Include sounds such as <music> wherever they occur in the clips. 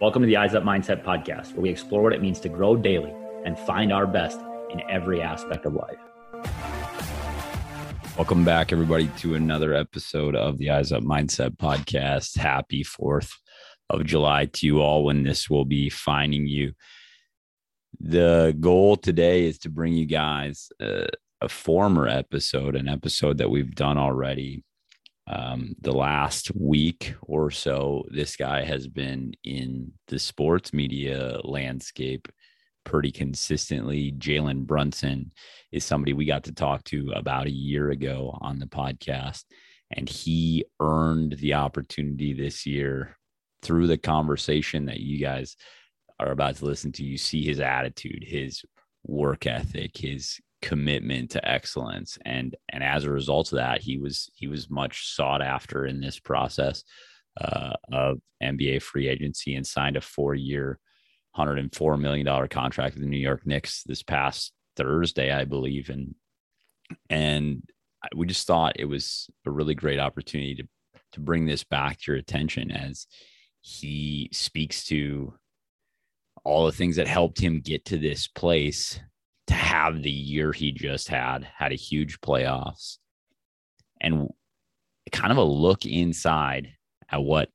Welcome to the Eyes Up Mindset podcast, where we explore what it means to grow daily and find our best in every aspect of life. Welcome back, everybody, to another episode of the Eyes Up Mindset podcast. Happy 4th of July to you all when this will be finding you. The goal today is to bring you guys uh, a former episode, an episode that we've done already. Um, the last week or so, this guy has been in the sports media landscape pretty consistently. Jalen Brunson is somebody we got to talk to about a year ago on the podcast, and he earned the opportunity this year through the conversation that you guys are about to listen to. You see his attitude, his work ethic, his commitment to excellence. And and as a result of that he was he was much sought after in this process uh, of NBA free agency and signed a four year 104 million dollar contract with the New York Knicks this past Thursday I believe. And and we just thought it was a really great opportunity to to bring this back to your attention as he speaks to all the things that helped him get to this place to have the year he just had, had a huge playoffs, and kind of a look inside at what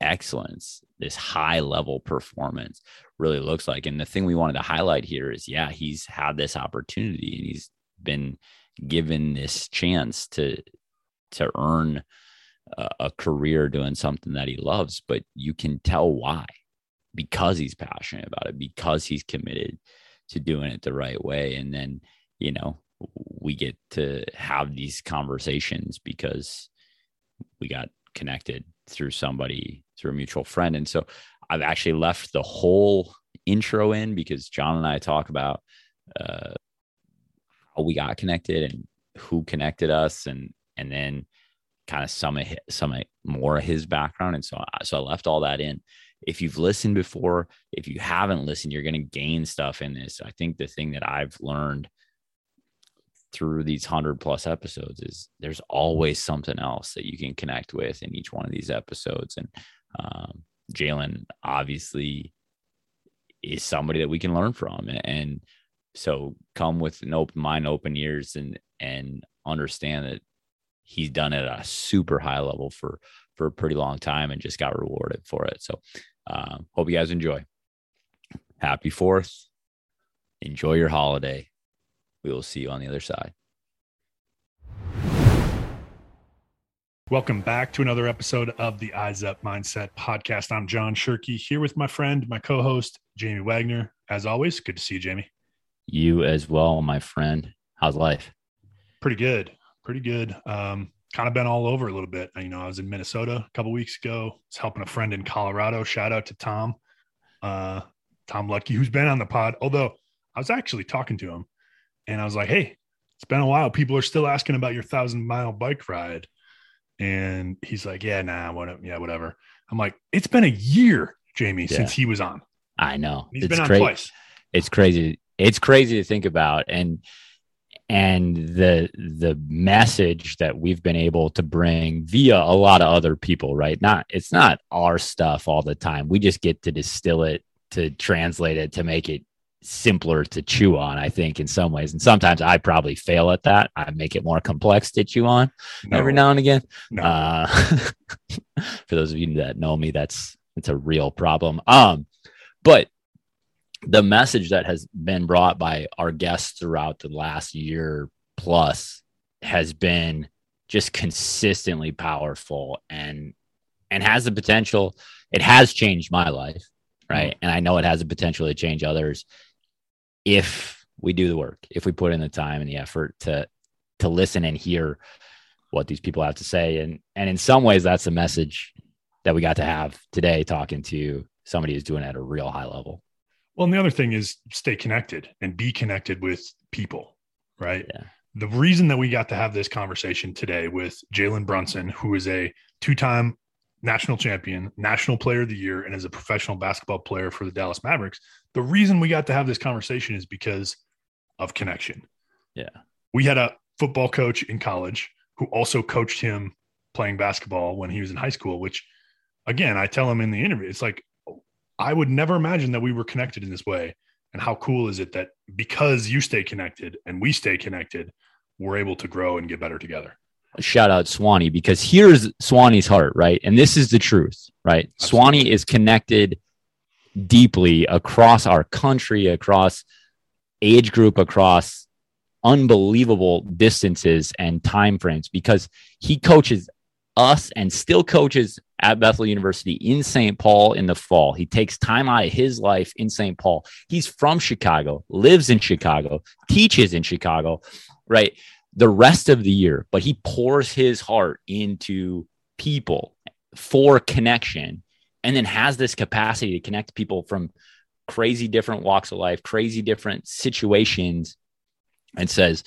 excellence, this high level performance really looks like. And the thing we wanted to highlight here is yeah, he's had this opportunity and he's been given this chance to to earn a, a career doing something that he loves, but you can tell why because he's passionate about it, because he's committed to doing it the right way. And then, you know, we get to have these conversations because we got connected through somebody, through a mutual friend. And so I've actually left the whole intro in because John and I talk about uh, how we got connected and who connected us and and then kind of some of his, some more of his background and so so I left all that in if you've listened before, if you haven't listened, you're going to gain stuff in this. I think the thing that I've learned through these 100 plus episodes is there's always something else that you can connect with in each one of these episodes. And um, Jalen obviously is somebody that we can learn from. And so come with an open mind, open ears, and and understand that he's done it at a super high level for for a pretty long time and just got rewarded for it. So uh, hope you guys enjoy. Happy Fourth. Enjoy your holiday. We will see you on the other side. Welcome back to another episode of the Eyes Up Mindset podcast. I'm John Shirky here with my friend, my co host, Jamie Wagner. As always, good to see you, Jamie. You as well, my friend. How's life? Pretty good. Pretty good. Um, kind of been all over a little bit. You know, I was in Minnesota a couple weeks ago. I was helping a friend in Colorado. Shout out to Tom, uh, Tom Lucky, who's been on the pod. Although I was actually talking to him, and I was like, "Hey, it's been a while. People are still asking about your thousand mile bike ride." And he's like, "Yeah, nah, whatever. Yeah, whatever." I'm like, "It's been a year, Jamie, yeah. since he was on." I know. He's it's been on cra- twice. It's crazy. It's crazy to think about, and and the the message that we've been able to bring via a lot of other people right? Not it's not our stuff all the time. We just get to distill it to translate it to make it simpler to chew on i think in some ways. And sometimes i probably fail at that. I make it more complex to chew on no. every now and again. No. uh, <laughs> for those of you that know me that's it's a real problem. Um but the message that has been brought by our guests throughout the last year plus has been just consistently powerful and and has the potential it has changed my life right? Mm-hmm. and i know it has the potential to change others if we do the work if we put in the time and the effort to to listen and hear what these people have to say. And and in some ways that's the message that we got to have today talking to somebody who's doing it at a real high level well, and the other thing is stay connected and be connected with people, right? Yeah. The reason that we got to have this conversation today with Jalen Brunson, who is a two time national champion, national player of the year, and is a professional basketball player for the Dallas Mavericks, the reason we got to have this conversation is because of connection. Yeah. We had a football coach in college who also coached him playing basketball when he was in high school, which again, I tell him in the interview, it's like I would never imagine that we were connected in this way. And how cool is it that because you stay connected and we stay connected, we're able to grow and get better together. Shout out Swanee because here's Swanee's heart, right? And this is the truth, right? Absolutely. Swanee is connected deeply across our country, across age group, across unbelievable distances and time frames because he coaches us and still coaches at Bethel University in St. Paul in the fall. He takes time out of his life in St. Paul. He's from Chicago, lives in Chicago, teaches in Chicago, right? The rest of the year, but he pours his heart into people for connection and then has this capacity to connect people from crazy different walks of life, crazy different situations, and says,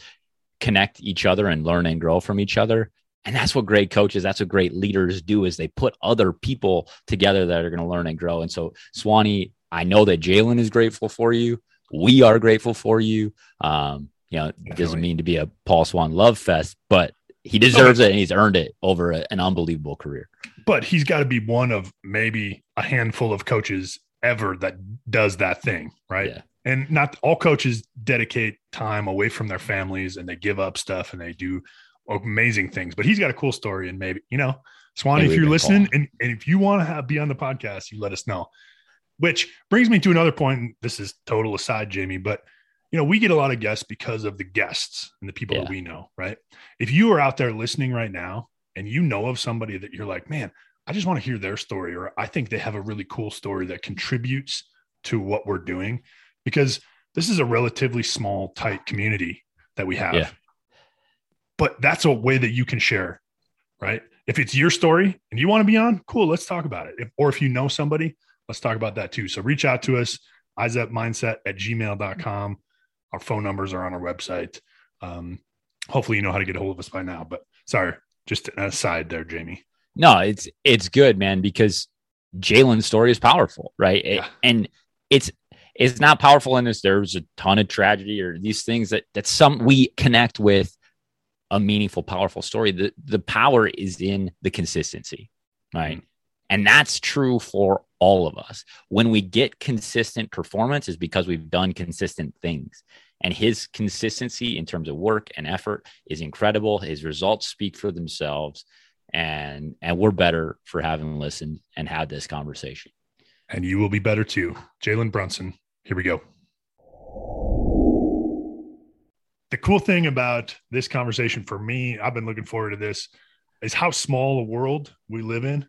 connect each other and learn and grow from each other. And that's what great coaches, that's what great leaders do is they put other people together that are going to learn and grow. And so, Swanee, I know that Jalen is grateful for you. We are grateful for you. Um, you know, it doesn't mean to be a Paul Swan love fest, but he deserves it and he's earned it over a, an unbelievable career. But he's got to be one of maybe a handful of coaches ever that does that thing, right? Yeah. And not all coaches dedicate time away from their families and they give up stuff and they do amazing things. But he's got a cool story and maybe, you know, Swanee, if you're listening and, and if you want to have, be on the podcast, you let us know. Which brings me to another point. This is total aside, Jamie, but you know, we get a lot of guests because of the guests and the people yeah. that we know, right? If you are out there listening right now and you know of somebody that you're like, man, I just want to hear their story, or I think they have a really cool story that contributes to what we're doing, because this is a relatively small, tight community that we have. Yeah. But that's a way that you can share, right? If it's your story and you want to be on, cool, let's talk about it. If, or if you know somebody, let's talk about that too. So reach out to us, mindset at gmail.com. Our phone numbers are on our website. Um, hopefully, you know how to get a hold of us by now. But sorry, just an aside there, Jamie. No, it's it's good, man, because Jalen's story is powerful, right? Yeah. And it's it's not powerful in this. There's a ton of tragedy or these things that that some we connect with a meaningful, powerful story. The the power is in the consistency, right? Mm-hmm. And that's true for all of us. When we get consistent performance is because we've done consistent things. And his consistency in terms of work and effort is incredible. His results speak for themselves. And and we're better for having listened and had this conversation. And you will be better too. Jalen Brunson, here we go. The cool thing about this conversation for me, I've been looking forward to this, is how small a world we live in.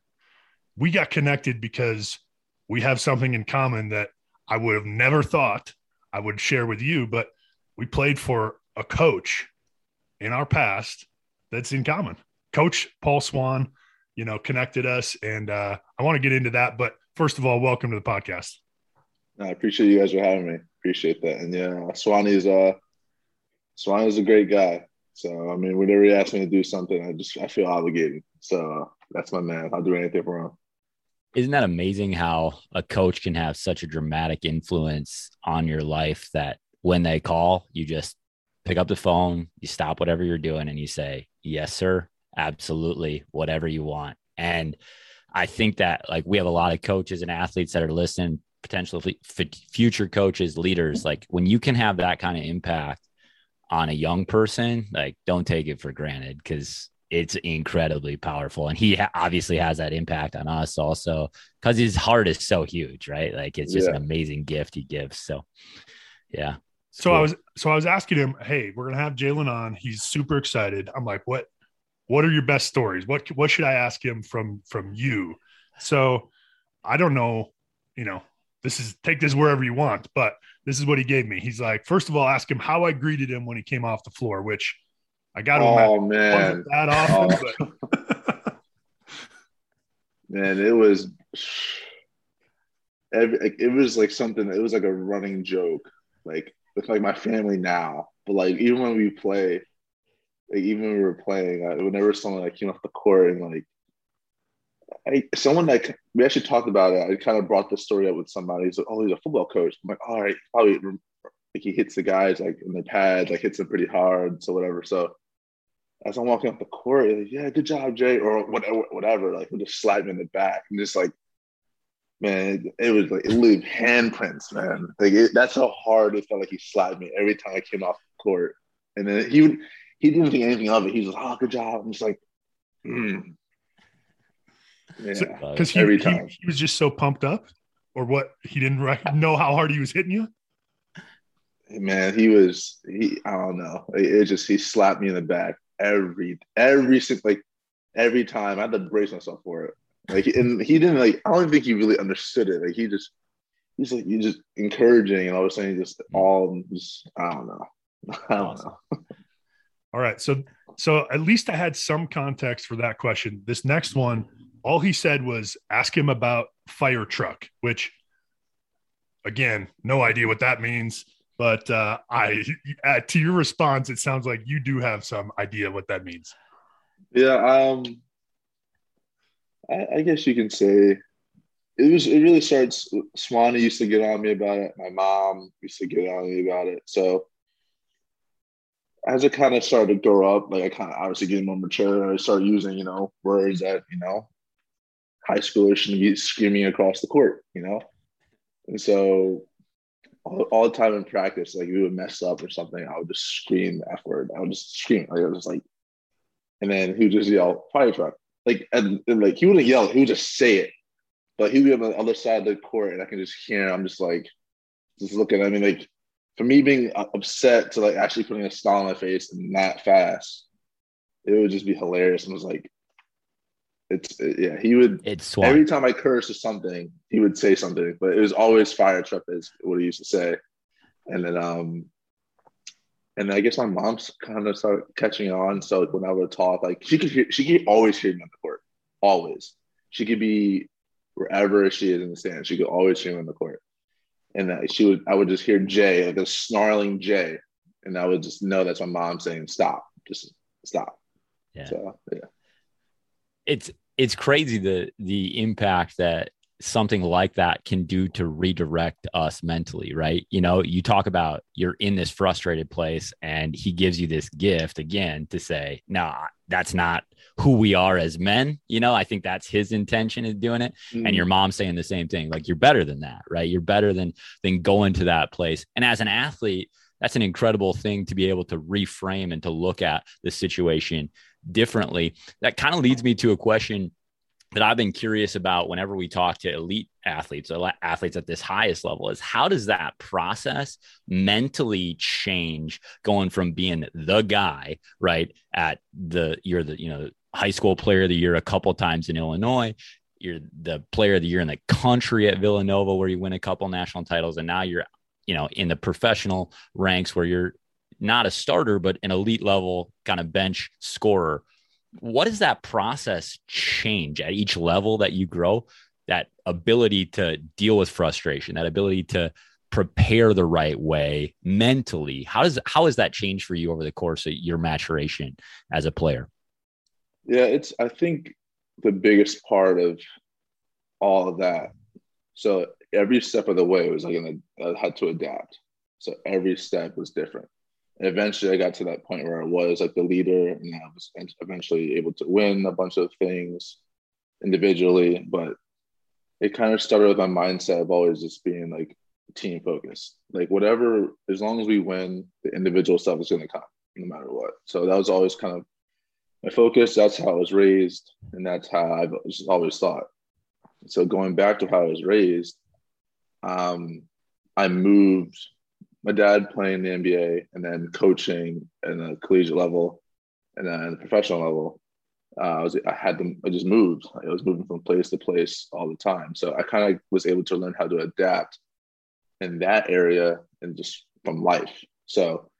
We got connected because we have something in common that I would have never thought I would share with you, but we played for a coach in our past that's in common. Coach Paul Swan, you know, connected us, and uh, I want to get into that. But first of all, welcome to the podcast. I appreciate you guys for having me. Appreciate that, and yeah, Swanee's uh, Swanee's a great guy. So I mean, whenever he asks me to do something, I just I feel obligated. So that's my man. I'll do anything for him. Isn't that amazing how a coach can have such a dramatic influence on your life that when they call, you just pick up the phone, you stop whatever you're doing, and you say, Yes, sir, absolutely, whatever you want. And I think that like we have a lot of coaches and athletes that are listening, potentially future coaches, leaders. Like when you can have that kind of impact on a young person, like don't take it for granted because it's incredibly powerful. And he ha- obviously has that impact on us also because his heart is so huge, right? Like it's just yeah. an amazing gift he gives. So, yeah. So cool. I was so I was asking him, hey, we're gonna have Jalen on. He's super excited. I'm like, what what are your best stories? What what should I ask him from from you? So I don't know, you know, this is take this wherever you want, but this is what he gave me. He's like, first of all, ask him how I greeted him when he came off the floor, which I got to oh, man. that often, oh. but <laughs> man, it was it was like something it was like a running joke like with like my family now. But like even when we play, like even when we were playing, I, whenever someone like came off the court and like I, someone like we actually talked about it. I kind of brought the story up with somebody. He's like, "Oh, he's a football coach." I'm like, "All right, probably like he hits the guys like in the pads, like hits them pretty hard, so whatever." So as I'm walking off the court, like, "Yeah, good job, Jay," or whatever, whatever. Like, we just slap me in the back and just like man, it, it was like it leave handprints, man. Like it, that's how hard it felt like he slapped me every time I came off the court. And then he would he didn't think anything of it. He was like, "Oh, good job." I'm just like, hmm. Hmm. Yeah, because he, he, he, was just so pumped up, or what? He didn't rec- <laughs> know how hard he was hitting you. Man, he was. He I don't know. It, it just he slapped me in the back every every like every time. I had to brace myself for it. Like, and he didn't like. I don't think he really understood it. Like, he just he's like you just encouraging, and all of a sudden, just all just I don't know. <laughs> I don't know. All right, so so at least I had some context for that question. This next one, all he said was ask him about fire truck, which again, no idea what that means. But uh, I, uh, to your response, it sounds like you do have some idea what that means. Yeah, um, I, I guess you can say it was. It really starts. Swanee used to get on me about it. My mom used to get on me about it. So as I kind of started to grow up, like I kind of obviously getting more mature, I started using, you know, words that, you know, high schoolers shouldn't be screaming across the court, you know? And so all, all, the time in practice, like we would mess up or something, I would just scream F word. I would just scream. Like I was just like, and then he would just yell, fire truck. Like, and, and, like he wouldn't yell, he would just say it. But he would be on the other side of the court and I can just hear him. I'm just like, just looking. I mean, like, for me being uh, upset to like actually putting a smile on my face and that fast, it would just be hilarious. And was like, it's it, yeah, he would. It's every time I cursed or something, he would say something, but it was always fire truck is what he used to say. And then um, and I guess my mom's kind of started catching on. So when I would talk, like she could hear, she could always hear me on the court, always. She could be wherever she is in the stand. She could always hear me on the court and that she would I would just hear Jay like a snarling Jay, and I would just know that's my mom saying stop, just stop. Yeah. So yeah, it's it's crazy the the impact that something like that can do to redirect us mentally, right? You know, you talk about you're in this frustrated place and he gives you this gift again to say, nah, that's not who we are as men. You know, I think that's his intention is doing it. Mm. And your mom saying the same thing, like you're better than that, right? You're better than than going to that place. And as an athlete, that's an incredible thing to be able to reframe and to look at the situation differently. That kind of leads me to a question that I've been curious about whenever we talk to elite athletes or athletes at this highest level is how does that process mentally change going from being the guy right at the you're the you know high school player of the year a couple times in Illinois you're the player of the year in the country at Villanova where you win a couple national titles and now you're you know in the professional ranks where you're not a starter but an elite level kind of bench scorer. What does that process change at each level that you grow? That ability to deal with frustration that ability to prepare the right way mentally. How does how has that changed for you over the course of your maturation as a player? Yeah it's i think the biggest part of all of that so every step of the way was like i had to adapt. So every step was different and eventually I got to that point where I was like the leader and I was eventually able to win a bunch of things individually. But it kind of started with my mindset of always just being like team focused. Like whatever, as long as we win, the individual stuff is going to come no matter what. So that was always kind of my focus. That's how I was raised. And that's how I've always thought. So going back to how I was raised, um, I moved my dad playing the NBA and then coaching in the collegiate level and then the professional level. Uh, I was I had them I just moved. I was moving from place to place all the time. So I kind of was able to learn how to adapt in that area and just from life. So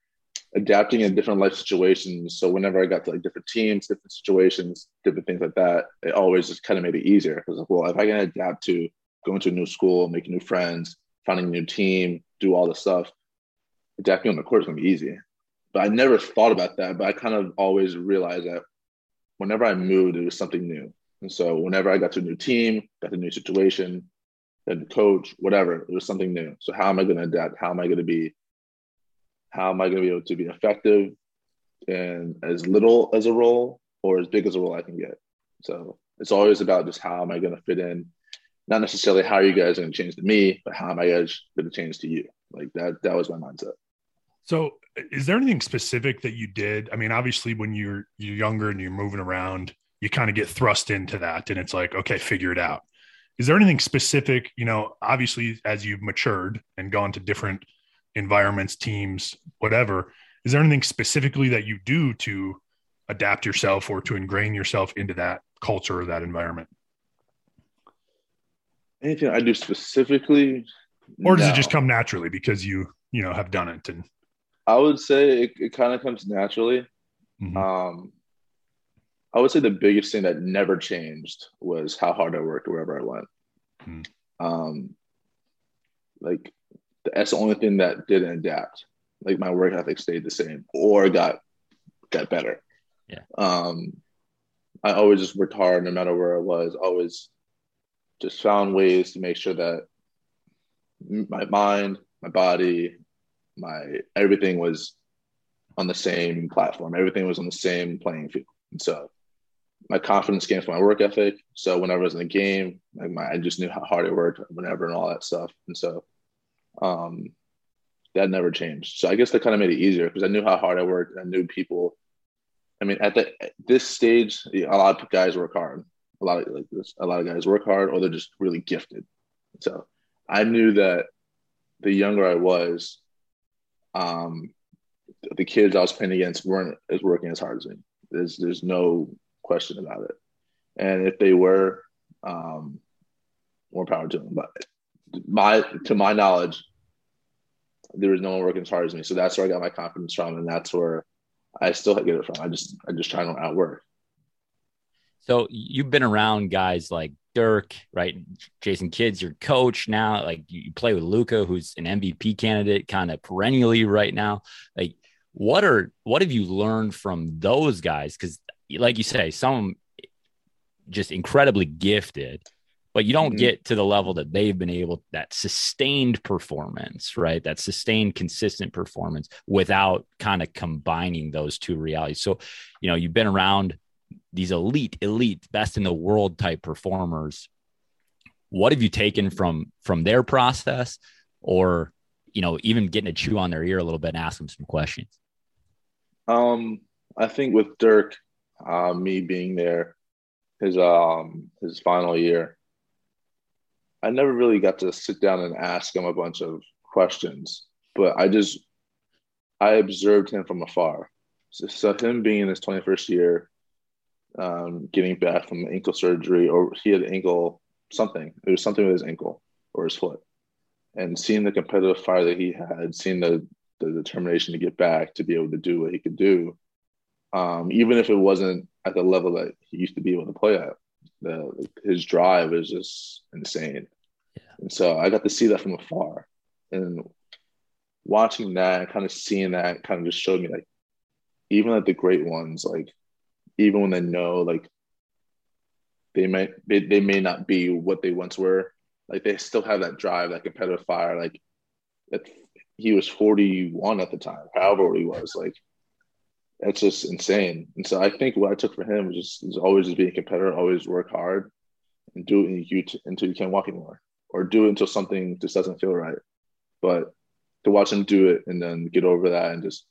adapting in different life situations. So whenever I got to like different teams, different situations, different things like that, it always just kind of made it easier because like, well, if I can adapt to going to a new school, making new friends, finding a new team, do all the stuff, adapting on the court is gonna be easy. But I never thought about that. But I kind of always realized that whenever I moved, it was something new. And so whenever I got to a new team, got a new situation, then coach, whatever, it was something new. So how am I gonna adapt? How am I gonna be? How am I gonna be able to be effective in as little as a role or as big as a role I can get? So it's always about just how am I gonna fit in not necessarily how are you guys going to change to me, but how am I guys going to change to you? Like that, that was my mindset. So, is there anything specific that you did? I mean, obviously, when you're you're younger and you're moving around, you kind of get thrust into that, and it's like, okay, figure it out. Is there anything specific? You know, obviously, as you've matured and gone to different environments, teams, whatever, is there anything specifically that you do to adapt yourself or to ingrain yourself into that culture or that environment? Anything I do specifically, or does no. it just come naturally because you you know have done it? And I would say it, it kind of comes naturally. Mm-hmm. Um, I would say the biggest thing that never changed was how hard I worked wherever I went. Mm. Um, like that's the only thing that didn't adapt. Like my work ethic stayed the same or got got better. Yeah. Um, I always just worked hard no matter where I was. Always just found ways to make sure that my mind, my body, my everything was on the same platform. Everything was on the same playing field. And so my confidence came from my work ethic. So whenever I was in a game, like my, I just knew how hard I worked whenever and all that stuff. And so um, that never changed. So I guess that kind of made it easier because I knew how hard I worked. I knew people. I mean, at, the, at this stage, a lot of guys work hard. A lot of like this, a lot of guys work hard, or they're just really gifted. So I knew that the younger I was, um, the kids I was playing against weren't as working as hard as me. There's there's no question about it. And if they were, um, more power to them. But my to my knowledge, there was no one working as hard as me. So that's where I got my confidence from, and that's where I still get it from. I just I just try to outwork. So you've been around guys like Dirk, right? Jason Kidd's your coach now. Like you play with Luka, who's an MVP candidate, kind of perennially right now. Like, what are what have you learned from those guys? Because, like you say, some just incredibly gifted, but you don't mm-hmm. get to the level that they've been able that sustained performance, right? That sustained, consistent performance without kind of combining those two realities. So, you know, you've been around these elite, elite, best in the world type performers. What have you taken from from their process, or you know, even getting to chew on their ear a little bit and ask them some questions? Um, I think with Dirk, uh, me being there, his um his final year, I never really got to sit down and ask him a bunch of questions, but I just I observed him from afar. So, so him being in his 21st year, um, getting back from ankle surgery, or he had ankle something. It was something with his ankle or his foot, and seeing the competitive fire that he had, seeing the the determination to get back to be able to do what he could do, um, even if it wasn't at the level that he used to be able to play at. The, his drive is just insane, yeah. and so I got to see that from afar, and watching that, kind of seeing that, kind of just showed me like even at the great ones, like even when they know like they might they, they may not be what they once were. Like they still have that drive that competitive fire. Like he was 41 at the time however old he was. Like that's just insane. And so i think what i took for him was just always just being a competitor always work hard and do it until you can't walk anymore or do it until something just doesn't feel right. But to watch him do it and then get over that and just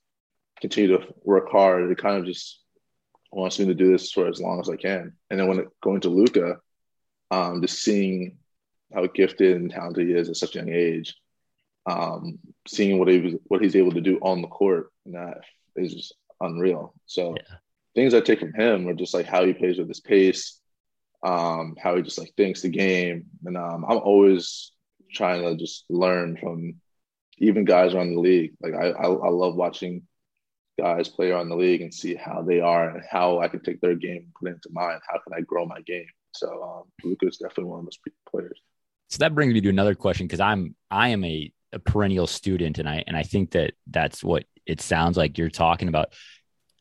continue to work hard it kind of just wants me to do this for as long as I can. And then when it, going to Luka, um, just seeing how gifted and talented he is at such a young age, um, seeing what he was, what he's able to do on the court, and that is just unreal. So yeah. things I take from him are just like how he plays with his pace, um, how he just like thinks the game, and um, I'm always trying to just learn from even guys around the league. Like I, I, I love watching guys play around the league and see how they are and how I can take their game and put it into mine. How can I grow my game? So um, Luka is definitely one of those players. So that brings me to another question because I'm I am a, a perennial student and I and I think that that's what it sounds like you're talking about.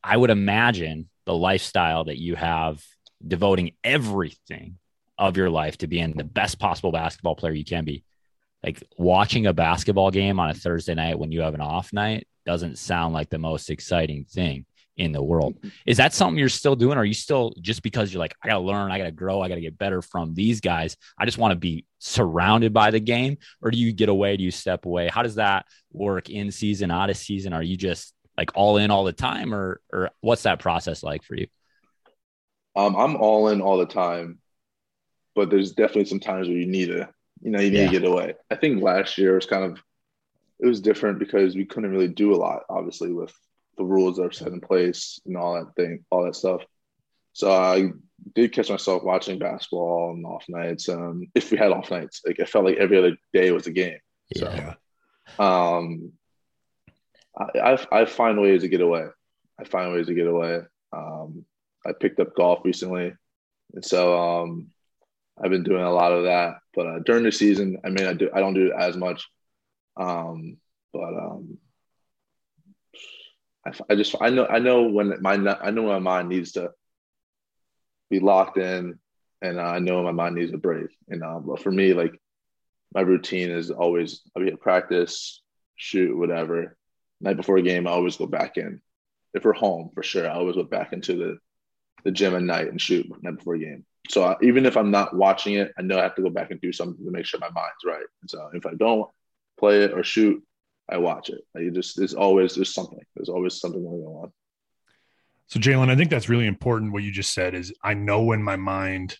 I would imagine the lifestyle that you have devoting everything of your life to being the best possible basketball player you can be. Like watching a basketball game on a Thursday night when you have an off night doesn't sound like the most exciting thing. in the world. Is that something you're still doing? Are you still just because you're like, I got to learn, I got to grow, I got to get better from these guys? I just want to be surrounded by the game. Or do you get away? Do you step away? How does that work in season, out of season? Are you just like all in all the time or, or what's that process like for you? Um, I'm all in all the time, but there's definitely some times where you need to, you know, you need yeah. to get away. I think last year was kind of, it was different because we couldn't really do a lot, obviously, with the rules that are set in place and all that thing, all that stuff. So I did catch myself watching basketball on off nights. Um, if we had off nights, like it felt like every other day was a game. Yeah. So, um, I, I, I find ways to get away. I find ways to get away. Um, I picked up golf recently, and so um, I've been doing a lot of that. But uh, during the season, I mean, I do I don't do as much, um, but um, I, I just I know I know when my I know my mind needs to be locked in, and I know my mind needs a break. And uh, but for me, like my routine is always I'll be at practice, shoot, whatever. Night before a game, I always go back in. If we're home, for sure, I always go back into the the gym at night and shoot night before a game. So uh, even if I'm not watching it, I know I have to go back and do something to make sure my mind's right. And so if I don't play it or shoot, I watch it. Like just there's always there's something. There's always something going on. So Jalen, I think that's really important. What you just said is I know when my mind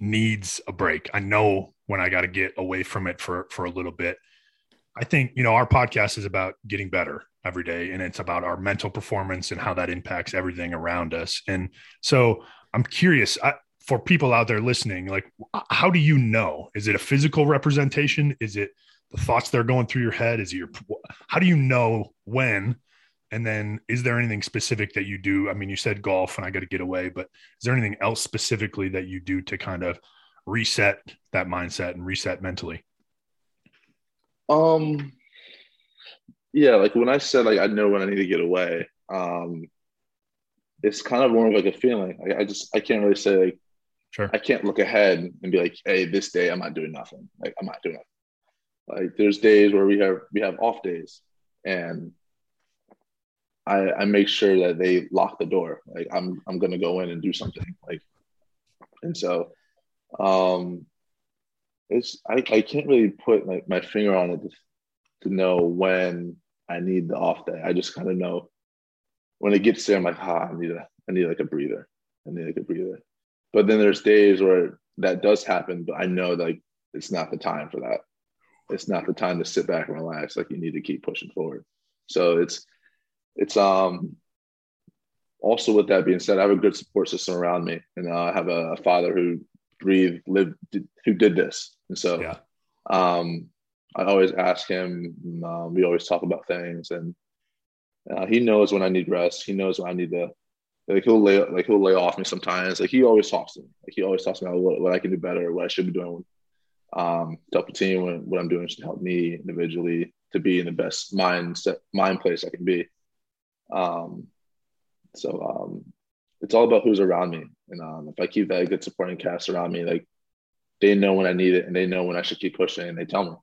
needs a break. I know when I got to get away from it for for a little bit. I think you know our podcast is about getting better every day, and it's about our mental performance and how that impacts everything around us. And so I'm curious. I, for people out there listening, like, how do you know? Is it a physical representation? Is it the thoughts that are going through your head? Is it your how do you know when? And then is there anything specific that you do? I mean, you said golf and I got to get away, but is there anything else specifically that you do to kind of reset that mindset and reset mentally? Um yeah, like when I said like I know when I need to get away, um it's kind of more of like a feeling. I, I just I can't really say like sure I can't look ahead and be like, hey, this day I'm not doing nothing. Like I'm not doing nothing. Like there's days where we have we have off days, and I I make sure that they lock the door. Like I'm I'm gonna go in and do something. Like, and so, um, it's I I can't really put my finger on it to, to know when I need the off day. I just kind of know when it gets there. I'm like, ah, I need a I need like a breather. I need like a breather. But then there's days where that does happen, but I know like it's not the time for that it's not the time to sit back and relax. Like you need to keep pushing forward. So it's it's um also with that being said, I have a good support system around me, and uh, I have a, father who breathed, lived, did, who did this, and so yeah. um, I always ask him. Um, we always talk about things, and uh, he knows when I need rest. He knows when I need to. Like he'll lay like he'll lay off me sometimes. Like he always talks to me. Like he always talks to me about what, what I can do better, what I should be doing um, to help the team what, what I'm doing should help me individually to be in the best mindset mind place I can be. Um, so um, it's all about who's around me, and um, if I keep that good supporting cast around me, like they know when I need it and they know when I should keep pushing, and they tell me.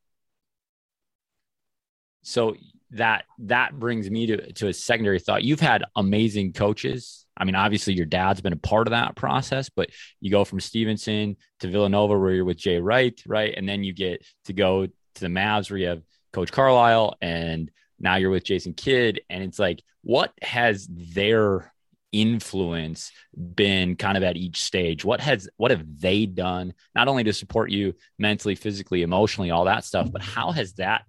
So that that brings me to to a secondary thought. You've had amazing coaches I mean, obviously your dad's been a part of that process, but you go from Stevenson to Villanova where you're with Jay Wright, right? And then you get to go to the Mavs where you have Coach Carlisle, and now you're with Jason Kidd. And it's like, what has their influence been kind of at each stage? What has what have they done not only to support you mentally, physically, emotionally, all that stuff, but how has that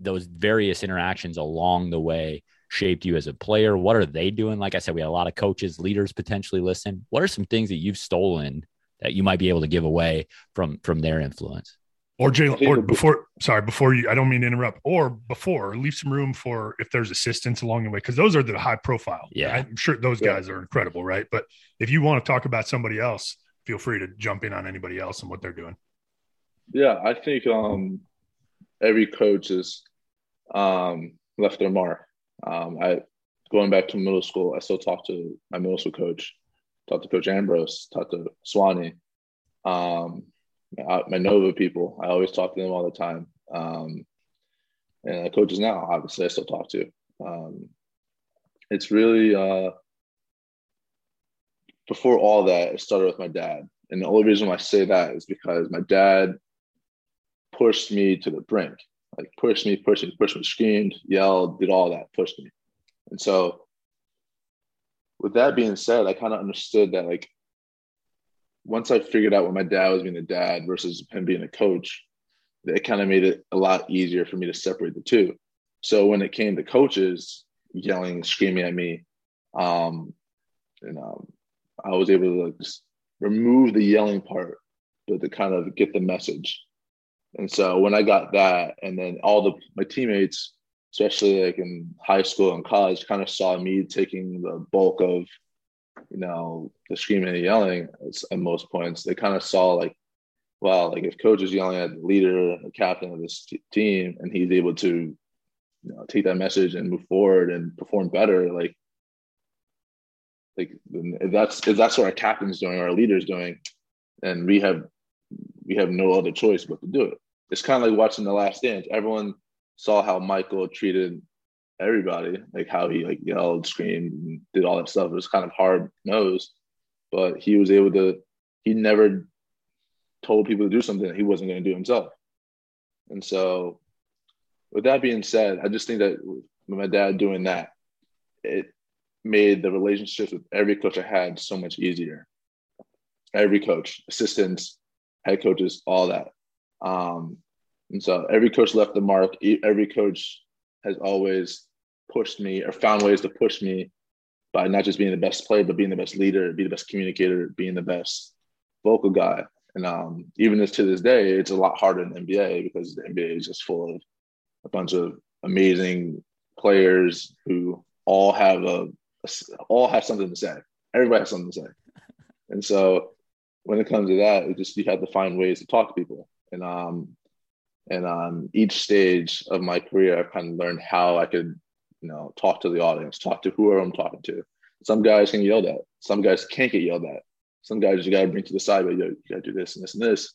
those various interactions along the way shaped you as a player? What are they doing? Like I said, we had a lot of coaches, leaders potentially listen. What are some things that you've stolen that you might be able to give away from from their influence? Or Jalen, or before, sorry, before you, I don't mean to interrupt. Or before, leave some room for if there's assistance along the way, because those are the high profile. Yeah, I'm sure those yeah. guys are incredible, right? But if you want to talk about somebody else, feel free to jump in on anybody else and what they're doing. Yeah, I think um, every coach has um, left their mark. Um, I going back to middle school, I still talk to my middle school coach, talk to Coach Ambrose, talk to Swanee, um, my Nova people. I always talk to them all the time. Um, and the coaches now, obviously, I still talk to. Um, it's really uh, before all that, it started with my dad. And the only reason why I say that is because my dad pushed me to the brink, like pushed me, pushed me, pushed me, screamed, yelled, did all that, pushed me. And so, with that being said, I kind of understood that, like, once I figured out what my dad was being a dad versus him being a coach, it kind of made it a lot easier for me to separate the two. So when it came to coaches yelling, screaming at me, um, you know, I was able to like just remove the yelling part, but to kind of get the message. And so when I got that, and then all the my teammates, especially like in high school and college, kind of saw me taking the bulk of, you know, the screaming and yelling at most points. They kind of saw like, wow, like if coach is yelling at the leader, the captain of this t- team, and he's able to, you know, take that message and move forward and perform better, like like if that's if that's what our captain's doing, our leader's doing, and we have we have no other choice but to do it. It's kind of like watching The Last Dance. Everyone saw how Michael treated everybody, like how he like yelled, screamed, did all that stuff. It was kind of hard nosed, but he was able to. He never told people to do something that he wasn't going to do himself. And so, with that being said, I just think that my dad doing that, it made the relationships with every coach I had so much easier. Every coach, assistants, head coaches, all that. Um, and so every coach left the mark. Every coach has always pushed me or found ways to push me by not just being the best player, but being the best leader, be the best communicator, being the best vocal guy. And um, even as to this day, it's a lot harder in the NBA because the NBA is just full of a bunch of amazing players who all have a all have something to say. Everybody has something to say. And so when it comes to that, it just you have to find ways to talk to people. And um and on each stage of my career, I've kind of learned how I could, you know, talk to the audience, talk to whoever I'm talking to. Some guys can yell at. Some guys can't get yelled at. Some guys you got to bring to the side, but you got to do this and this and this,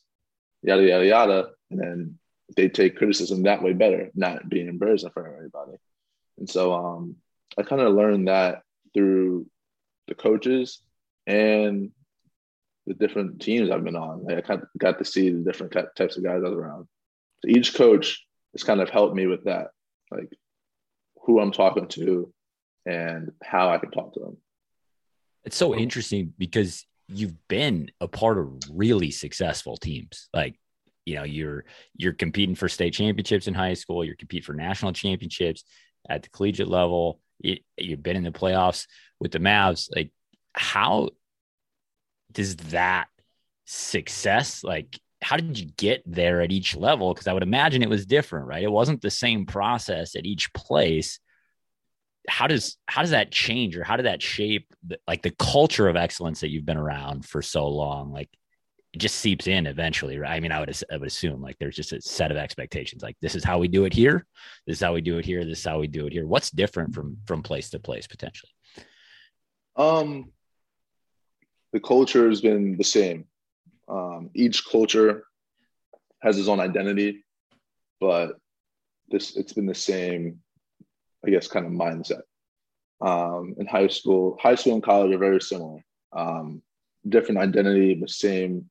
yada yada yada, and then they take criticism that way better, not being embarrassed in front of everybody. And so um, I kind of learned that through the coaches and the different teams I've been on. Like I kind of got to see the different types of guys I was around. So each coach has kind of helped me with that, like who I'm talking to and how I can talk to them. It's so interesting because you've been a part of really successful teams. Like, you know, you're you're competing for state championships in high school, you're competing for national championships at the collegiate level you, you've been in the playoffs with the Mavs. Like, how does that success, like, how did you get there at each level? Because I would imagine it was different, right? It wasn't the same process at each place. How does how does that change, or how did that shape the, like the culture of excellence that you've been around for so long? Like, it just seeps in eventually, right? I mean, I would, I would assume like there's just a set of expectations. Like this is how we do it here. This is how we do it here. This is how we do it here. What's different from from place to place potentially? Um, the culture has been the same. Um, each culture has its own identity, but this it's been the same, I guess, kind of mindset. Um, in high school, high school and college are very similar. Um, different identity, but same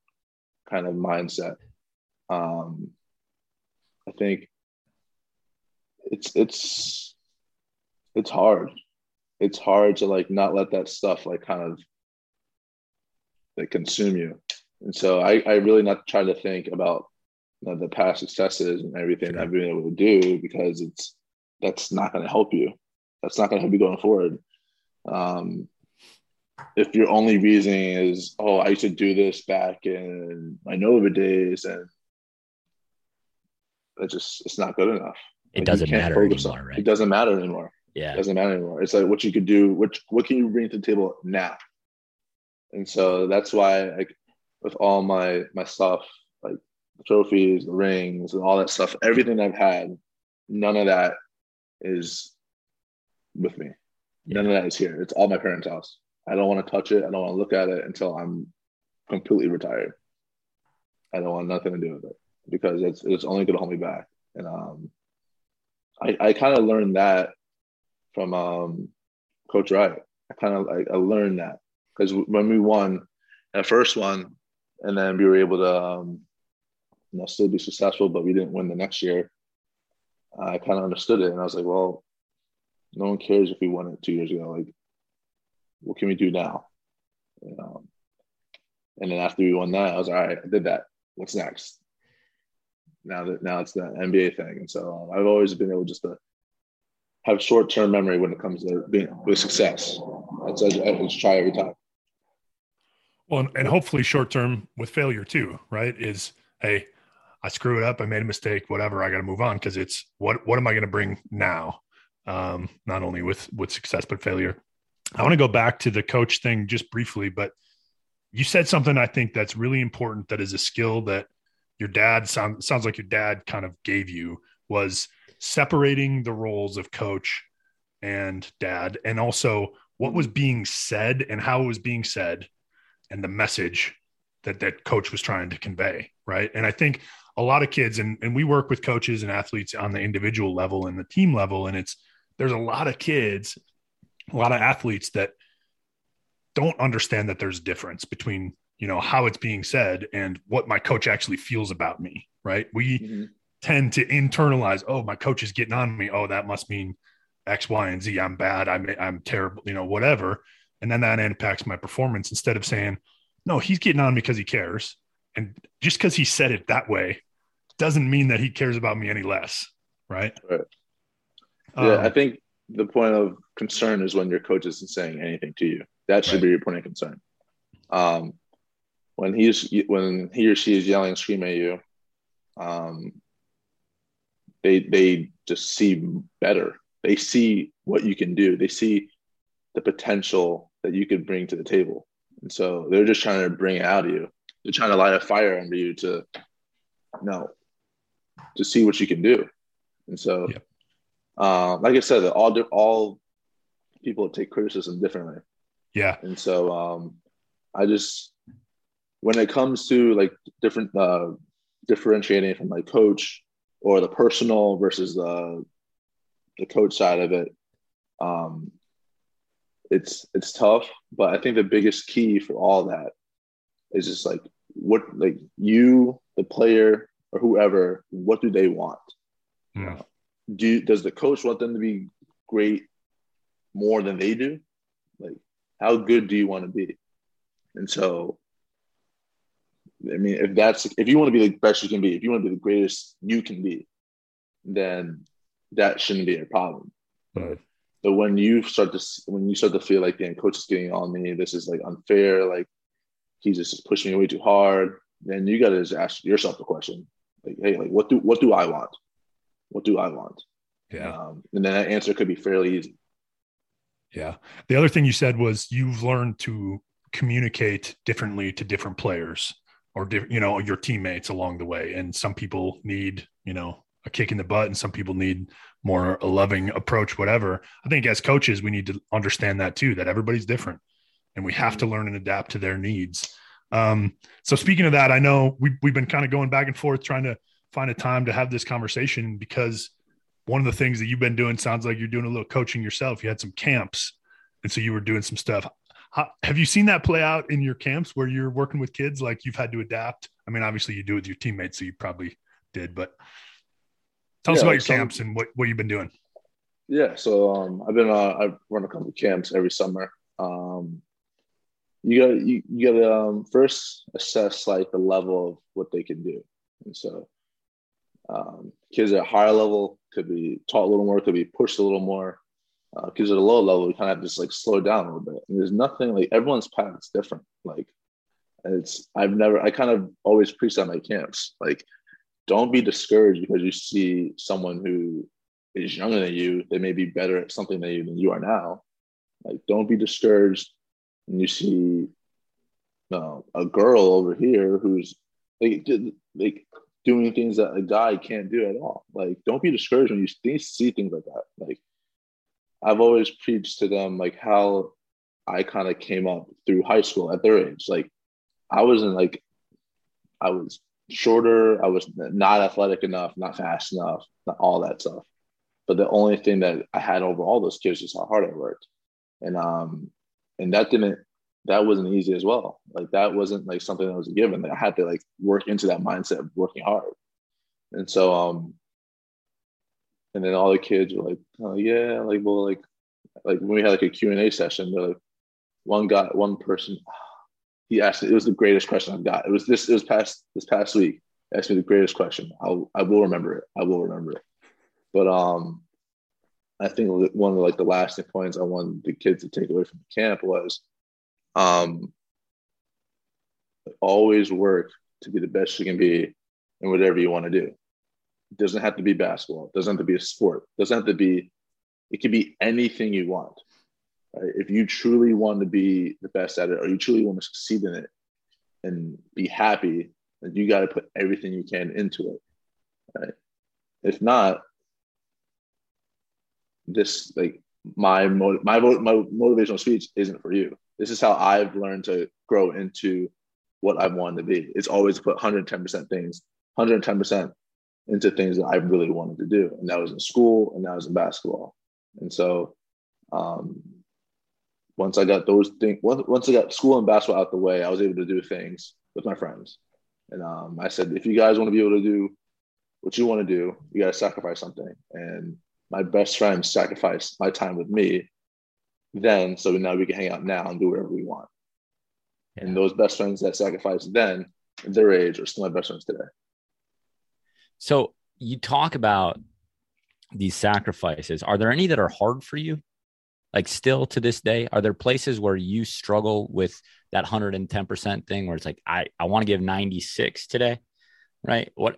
kind of mindset. Um, I think it's it's it's hard. It's hard to like not let that stuff like kind of like consume you. And so I, I really not try to think about you know, the past successes and everything I've been able to do because it's that's not going to help you. That's not going to help you going forward. Um, if your only reasoning is, oh, I used to do this back in my Nova days, and it just it's not good enough. It like, doesn't matter anymore, right? It doesn't matter anymore. Yeah, it doesn't matter anymore. It's like what you could do. What what can you bring to the table now? And so that's why, like, with all my my stuff, like the trophies, the rings, and all that stuff, everything I've had, none of that is with me. Yeah. None of that is here. It's all my parents' house. I don't want to touch it. I don't want to look at it until I'm completely retired. I don't want nothing to do with it because it's it's only going to hold me back. And um, I I kind of learned that from um, Coach Wright. I kind of like I learned that because when we won that first one, and then we were able to um, you know still be successful, but we didn't win the next year. I kind of understood it, and I was like, well, no one cares if we won it two years ago. Like, what can we do now? You know? And then after we won that, I was like, all right. I did that. What's next? Now that now it's the NBA thing, and so um, I've always been able just to have short term memory when it comes to being with success. That's I, I try every time. And hopefully short term with failure too, right? Is hey, I screw it up, I made a mistake, whatever, I got to move on because it's what what am I going to bring now? Um, not only with with success but failure. I want to go back to the coach thing just briefly, but you said something I think that's really important. That is a skill that your dad sound, sounds like your dad kind of gave you was separating the roles of coach and dad, and also what was being said and how it was being said, and the message that that coach was trying to convey. Right, and I think a lot of kids, and and we work with coaches and athletes on the individual level and the team level, and it's there's a lot of kids, a lot of athletes that don't understand that there's a difference between you know how it's being said and what my coach actually feels about me right? We mm-hmm. tend to internalize oh my coach is getting on me. Oh that must mean x y and z. I'm bad. I'm i'm terrible you know whatever and then that impacts my performance instead of saying no he's getting on because he cares and just because he said it that way doesn't mean that he cares about me any less right right yeah um, i think the point of concern is when your coach isn't saying anything to you that should right. be your point of concern um, when he's when he or she is yelling and screaming at you, um, they they just see better. They see what you can do. They see the potential that you could bring to the table, and so they're just trying to bring it out of you. They're trying to light a fire under you to, you know, to see what you can do. And so, yep. uh, like I said, all all people take criticism differently. Yeah. And so, um, I just when it comes to like different uh, differentiating from like coach or the personal versus the the coach side of it, um, it's it's tough. But I think the biggest key for all that is just like what like you, the player or whoever, what do they want? Yeah. Do does the coach want them to be great more than they do? Like, how good do you want to be? And so I mean, if that's if you want to be the best you can be, if you want to be the greatest you can be, then that shouldn't be a problem. Right. But when you start to when you start to feel like the coach is getting on me, this is like unfair, like he's just pushing me way too hard, then you got to just ask yourself the question, like, hey, like what do what do I want? What do I want? Yeah. Um, and then that answer could be fairly easy. Yeah. The other thing you said was you've learned to communicate differently to different players or you know your teammates along the way and some people need you know a kick in the butt and some people need more a loving approach whatever i think as coaches we need to understand that too that everybody's different and we have to learn and adapt to their needs um, so speaking of that i know we, we've been kind of going back and forth trying to find a time to have this conversation because one of the things that you've been doing sounds like you're doing a little coaching yourself you had some camps and so you were doing some stuff how, have you seen that play out in your camps where you're working with kids? Like you've had to adapt. I mean, obviously you do with your teammates, so you probably did. But tell yeah, us about your some, camps and what, what you've been doing. Yeah, so um, I've been uh, I run a couple of camps every summer. Um, you got you, you got to um, first assess like the level of what they can do, and so um, kids at a higher level could be taught a little more, could be pushed a little more uh, at a low level, we kind of just like slow down a little bit. And there's nothing like everyone's path is different. Like it's I've never I kind of always preach at my camps like don't be discouraged because you see someone who is younger than you. They may be better at something than you than you are now. Like don't be discouraged when you see uh, a girl over here who's like like doing things that a guy can't do at all. Like don't be discouraged when you see things like that. Like I've always preached to them like how I kind of came up through high school at their age. Like I wasn't like I was shorter, I was not athletic enough, not fast enough, not all that stuff. But the only thing that I had over all those kids was how hard I worked. and um, and that didn't that wasn't easy as well. Like that wasn't like something that was a given. Like I had to like work into that mindset of working hard. And so um and then all the kids were like, oh yeah, like well like like when we had like a Q&A session, they're like one guy, one person, he asked me, it was the greatest question I've got. It was this, it was past this past week. He asked me the greatest question. I'll, I will remember it. I will remember it. But um, I think one of like the lasting points I wanted the kids to take away from the camp was um, always work to be the best you can be in whatever you want to do. It doesn't have to be basketball. It doesn't have to be a sport. It doesn't have to be, it can be anything you want. Right? If you truly want to be the best at it or you truly want to succeed in it and be happy, then you got to put everything you can into it. Right? If not, this like my my my motivational speech isn't for you. This is how I've learned to grow into what I want to be. It's always put 110% things, 110% into things that I really wanted to do. And that was in school and that was in basketball. And so um, once I got those things, once I got school and basketball out the way, I was able to do things with my friends. And um, I said, if you guys want to be able to do what you want to do, you got to sacrifice something. And my best friends sacrificed my time with me then, so now we can hang out now and do whatever we want. Yeah. And those best friends that sacrificed then, their age, are still my best friends today. So you talk about these sacrifices. Are there any that are hard for you? Like still to this day are there places where you struggle with that 110% thing where it's like i i want to give 96 today right? What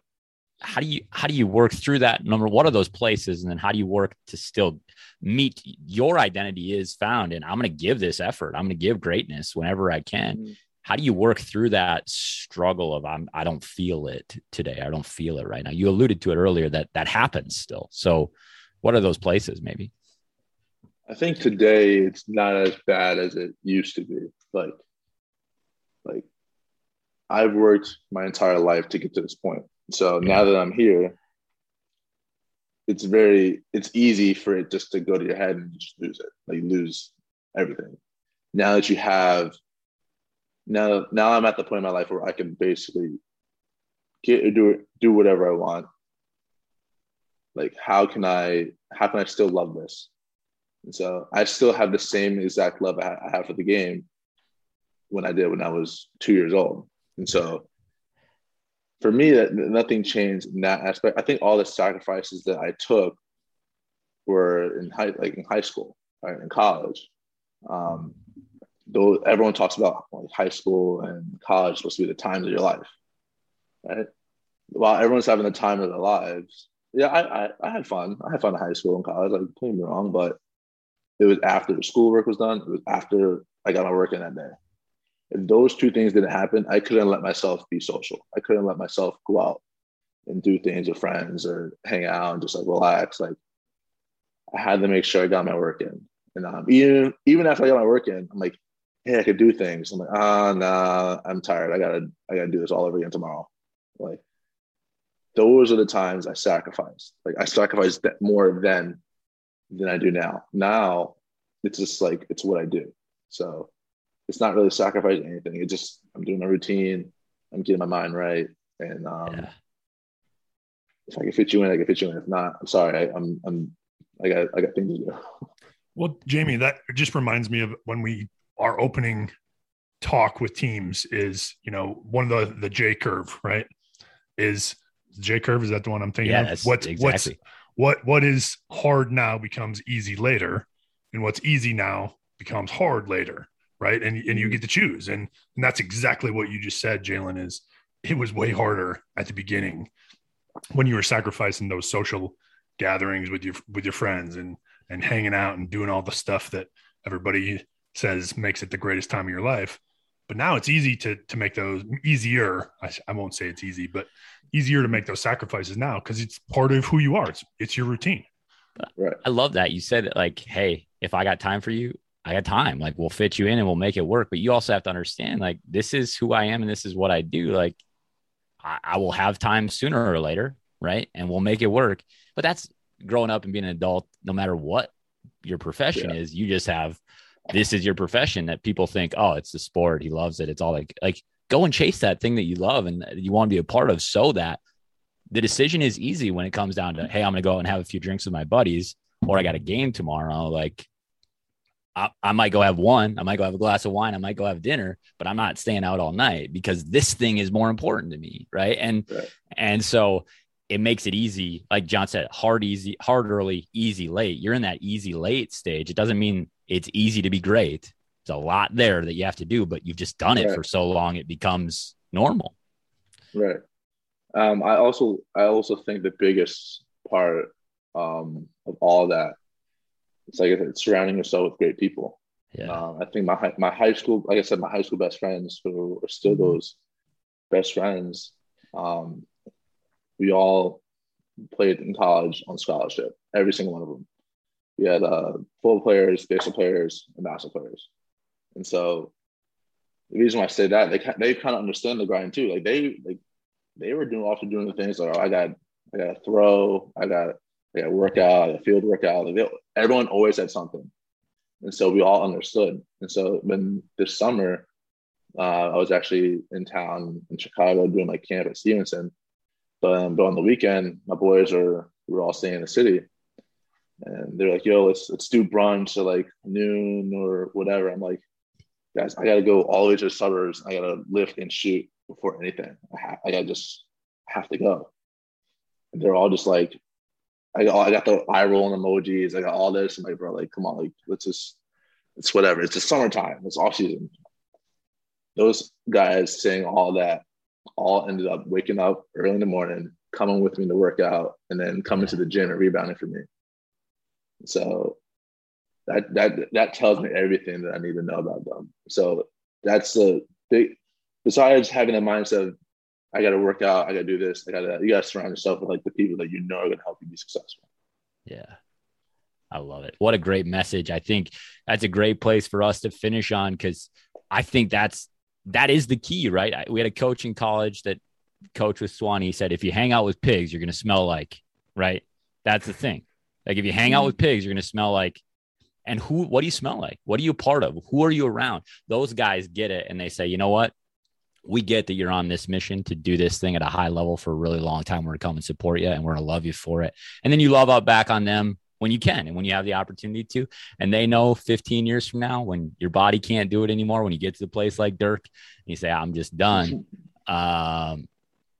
how do you how do you work through that? Number what are those places and then how do you work to still meet your identity is found and i'm going to give this effort i'm going to give greatness whenever i can. Mm-hmm. how do you work through that struggle of i'm i don't feel it today i don't feel it right now? You alluded to it earlier that that happens still. So what are those places maybe I think today it's not as bad as it used to be. Like, like I've worked my entire life to get to this point. So now that I'm here, it's very it's easy for it just to go to your head and just lose it. Like lose everything. Now that you have now now I'm at the point in my life where I can basically get do it do whatever I want. Like how can I how can I still love this? And so I still have the same exact love I, have for the game when I did when I was two years old. And so for me, that nothing changed in that aspect. I think all the sacrifices that I took were in high, like in high school, right, in college. Um, though everyone talks about like high school and college supposed to be the times of your life, right? While everyone's having the time of their lives, yeah, I, I, I had fun. I had fun in high school and college. Like, don't get me wrong, but it was after the schoolwork was done. It was after I got my work in that day. If those two things didn't happen, I couldn't let myself be social. I couldn't let myself go out and do things with friends or hang out and just like relax. Like I had to make sure I got my work in. And um, even even after I got my work in, I'm like, hey, I could do things. I'm like, ah, oh, nah, I'm tired. I gotta I gotta do this all over again tomorrow. Like those are the times I sacrificed. Like I sacrificed more then than I do now. Now it's just like it's what I do. So it's not really sacrificing anything. It's just I'm doing my routine. I'm getting my mind right, and um, yeah. if I can fit you in, I can fit you in. If not, I'm sorry. I, I'm I'm I got I got things to do. Well, Jamie, that just reminds me of when we our opening talk with teams is you know one of the the J curve right is J curve is that the one I'm thinking yeah, of? What's exactly. what's what what is hard now becomes easy later and what's easy now becomes hard later right? And, and you mm-hmm. get to choose. And, and that's exactly what you just said jalen is it was way harder at the beginning when you were sacrificing those social gatherings with your with your friends and and hanging out and doing all the stuff that everybody says makes it the greatest time of your life. But now it's easy to to make those easier. I, I won't say it's easy but easier to make those sacrifices now because it's part of who you are. It's it's your routine. Right. I love that you said like, hey, if I got time for you, I got time. Like we'll fit you in and we'll make it work. But you also have to understand, like, this is who I am and this is what I do. Like, I, I will have time sooner or later, right? And we'll make it work. But that's growing up and being an adult. No matter what your profession yeah. is, you just have this is your profession that people think, oh, it's the sport. He loves it. It's all like, like go and chase that thing that you love and you want to be a part of so that the decision is easy when it comes down to, hey, I'm going to go and have a few drinks with my buddies or I got a game tomorrow. Like, I, I, might go have one. I might go have a glass of wine. I might go have dinner, but I'm not staying out all night because this thing is more important to me. Right. And, right. and so it makes it easy. Like John said, hard, easy, hard early, easy late. You're in that easy late stage. It doesn't mean it's easy to be great. There's a lot there that you have to do, but you've just done it right. for so long, it becomes normal. Right. Um, I also, I also think the biggest part um, of all that it's like it's surrounding yourself with great people. Yeah. Um, I think my my high school, like I said, my high school best friends who are still those best friends. Um, we all played in college on scholarship, every single one of them. We had uh, football players, baseball players, and basketball players. And so the reason why I say that they they kind of understand the grind too. Like they like they were doing often doing the things like oh, I got I got to throw, I got I got workout, got field workout. Like they, everyone always had something, and so we all understood. And so when this summer, uh, I was actually in town in Chicago doing my camp at Stevenson, but, um, but on the weekend, my boys are we were all staying in the city, and they're like, "Yo, let's let's do brunch at like noon or whatever." I'm like, "Guys, I got to go all the way to the suburbs. I got to lift and shoot before anything. I, ha- I got to just have to go." And they're all just like, I got, I got the eye rolling emojis. I got all this. I'm like, bro, like, come on, like, let's just, it's whatever. It's just summertime. It's off season. Those guys saying all that all ended up waking up early in the morning, coming with me to work out, and then coming to the gym and rebounding for me. So that that that tells me everything that I need to know about them. So that's the big. Besides having a mindset of I got to work out. I got to do this. I got to, you got to surround yourself with like the people that you know are going to help you be successful. Yeah. I love it. What a great message. I think that's a great place for us to finish on because I think that's, that is the key, right? I, we had a coach in college that coach with Swanee said, if you hang out with pigs, you're going to smell like, right? That's the thing. Like if you hang out with pigs, you're going to smell like, and who, what do you smell like? What are you part of? Who are you around? Those guys get it. And they say, you know what? we get that you're on this mission to do this thing at a high level for a really long time. We're going to come and support you and we're going to love you for it. And then you love out back on them when you can and when you have the opportunity to. And they know 15 years from now, when your body can't do it anymore, when you get to the place like Dirk and you say, I'm just done, um,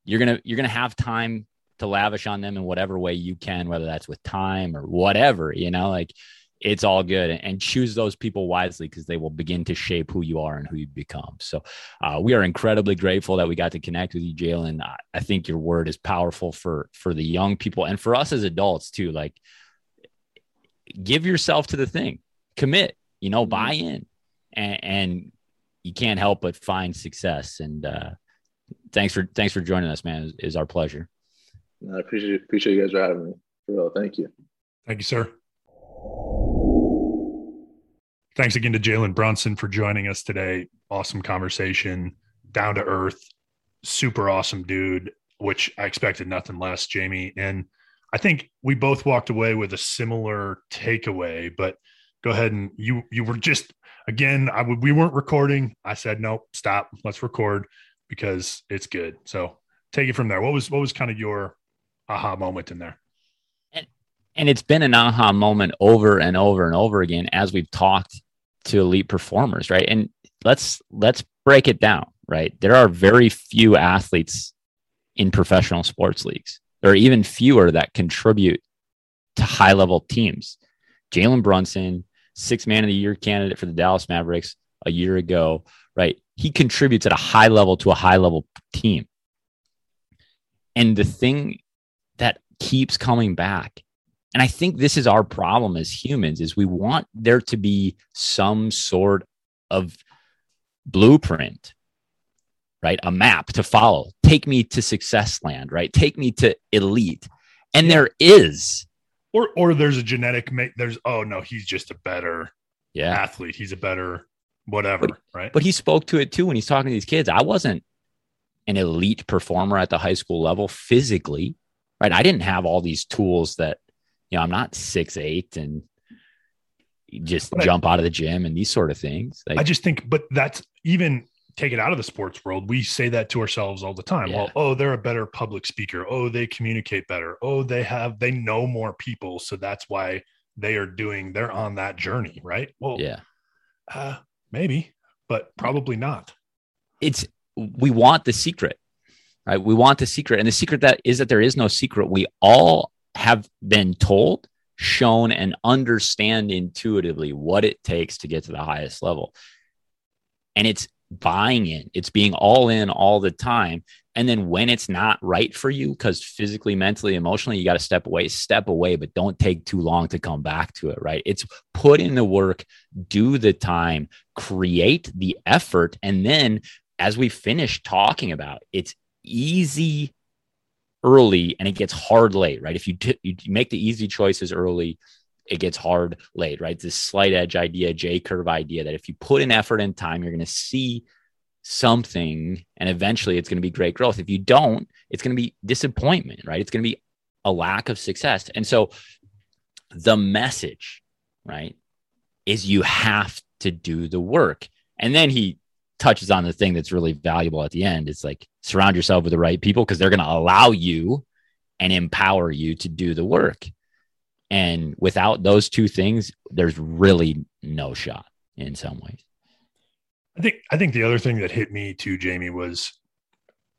you're to, you're to have time to lavish on them in whatever way you can, whether that's with time or whatever, you know, like it's all good and choose those people wisely because they will begin to shape who you are and who you become. So uh, we are incredibly grateful that we got to connect with you, Jalen. I, I think your word is powerful for for the young people and for us as adults too. Like, give yourself to the thing, commit, you know, buy in, and, and you can't help but find success. And uh, thanks for thanks for joining us, man. It is our pleasure. I appreciate appreciate you guys for having me. For real, thank you. Thank you, sir. Thanks again to Jalen Brunson for joining us today. Awesome conversation, down to earth, super awesome dude, which I expected nothing less, Jamie. And I think we both walked away with a similar takeaway, but go ahead and you you were just again, I we weren't recording. I said, nope, stop, let's record because it's good. So take it from there. What was what was kind of your aha moment in there? And and it's been an aha moment over and over and over again as we've talked to elite performers, right? And let's let's break it down, right? There are very few athletes in professional sports leagues. There are even fewer that contribute to high level teams. Jalen Brunson, six man of the year candidate for the Dallas Mavericks a year ago, right? He contributes at a high level to a high level team. And the thing that keeps coming back and I think this is our problem as humans is we want there to be some sort of blueprint, right? A map to follow. Take me to success land, right? Take me to elite. And there is. Or or there's a genetic make there's oh no, he's just a better yeah. athlete. He's a better whatever, but, right? But he spoke to it too when he's talking to these kids. I wasn't an elite performer at the high school level physically, right? I didn't have all these tools that you know, I'm not six eight and just But I- jump out of the gym and these sort of things. Like, I just think, but that's even take it out of the sports world. We say that to ourselves all the time. Yeah. Well, oh, they're a better public speaker. Oh, they communicate better. Oh, they have, they know more people. So that's why they are doing, they're on that journey, right? Well, yeah. uh, maybe, but probably not. it's we want the secret right we want the secret and the secret that is that there is no secret we all have been told shown and understand intuitively what it takes to get to the highest level. And it's buying in. It's being all in all the time. And then when it's not right for you because physically mentally emotionally you got to step away step away but don't take too long to come back to it right? It's put in the work do the time create the effort and then as we finish talking about it's easy early and it gets hard late right? If you, t- you make the easy choices early it gets hard late right? This slight edge idea j curve idea that if you put in effort and time you're going to see something and eventually it's going to be great growth. If you don't it's going to be disappointment right? It's going to be a lack of success. And so the message right is you have to do the work. And then he touches on the thing that's really valuable at the end. It's like surround yourself with the right people because they're going to allow you and empower you to do the work. And without those two things there's really no shot in some ways. I think I think the other thing that hit me too, Jamie, was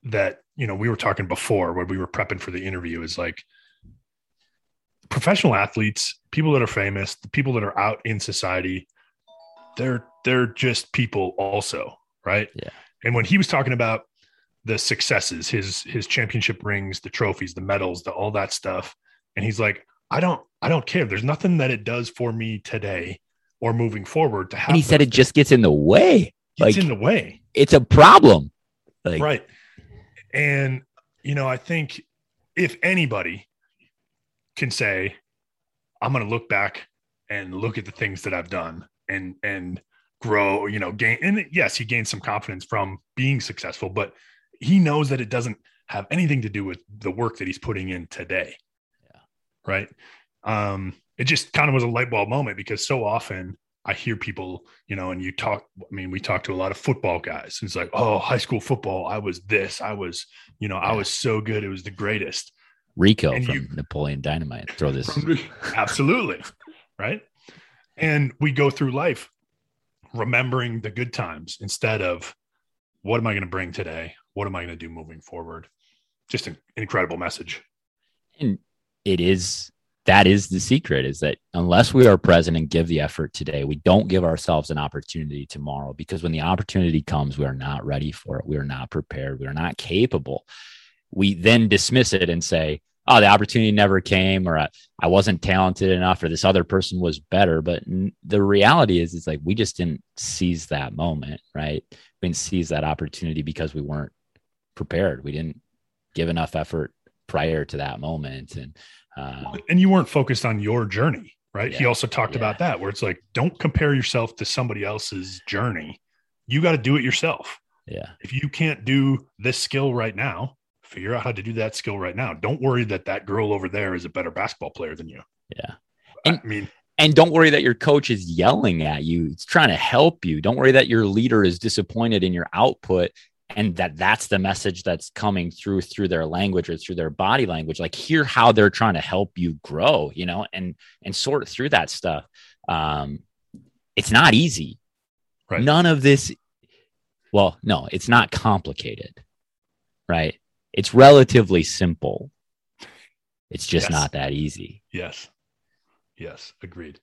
that you know we were talking before when we were prepping for the interview is like professional athletes, people that are famous, the people that are out in society, they're they're just people also, right? Yeah. And when he was talking about the successes, his his championship rings, the trophies, the medals, the all that stuff, and he's like, I don't I don't care. There's nothing that it does for me today or moving forward to have. and he said it just gets in the way gets like- in the way. it's a problem like right. And, you know, I think if anybody can say, I'm going to look back and look at the things that I've done and, and grow, you know, gain. And yes, he gained some confidence from being successful, but he knows that it doesn't have anything to do with the work that he's putting in today. Yeah. Right. Um, it just kind of was a light bulb moment because so often I hear people, you know, and you talk, I mean, we talk to a lot of football guys. It's like, oh, high school football, I was this, I was, you know, I was so good. It was the greatest. rico And from you- napoleon dynamite throw this Absolutely. Right. And we go through life remembering the good times instead of what am I going to bring today? What am I going to do moving forward? Just an incredible message. and it is that is the secret is that unless we are present and give the effort today we don't give ourselves an opportunity tomorrow because when the opportunity comes we are not ready for it we are not prepared we are not capable we then dismiss it and say oh the opportunity never came or i, I wasn't talented enough or this other person was better but n- the reality is it's like we just didn't seize that moment right we didn't seize that opportunity because we weren't prepared we didn't give enough effort prior to that moment and um, And you weren't focused on your journey, right? He also talked Yeah. about that, where it's like, don't compare yourself to somebody else's journey. You got to do it yourself. yeah If you can't do this skill right now, figure out how to do that skill right now. Don't worry that that girl over there is a better basketball player than you. yeah. I mean, and don't worry that your coach is yelling at you. It's trying to help you. Don't worry that your leader is disappointed in your output and that that's the message that's coming through through their language or through their body language. Like hear how they're trying to help you grow you know and and sort through that stuff. Um it's not easy. Right. none of this well no it's not complicated right it's relatively simple it's just Yes. not that easy yes. Yes. Agreed.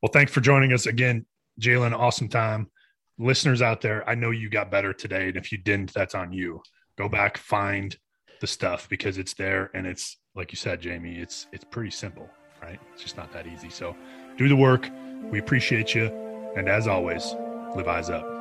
Well, thanks for joining us again, Jalen. Awesome time. Listeners out there, I know you got better today. And if you didn't, that's on you. Go back, find the stuff because it's there and it's like you said, Jamie, it's it's pretty simple, right? It's just not that easy. So do the work. We appreciate you. And as always, live eyes up.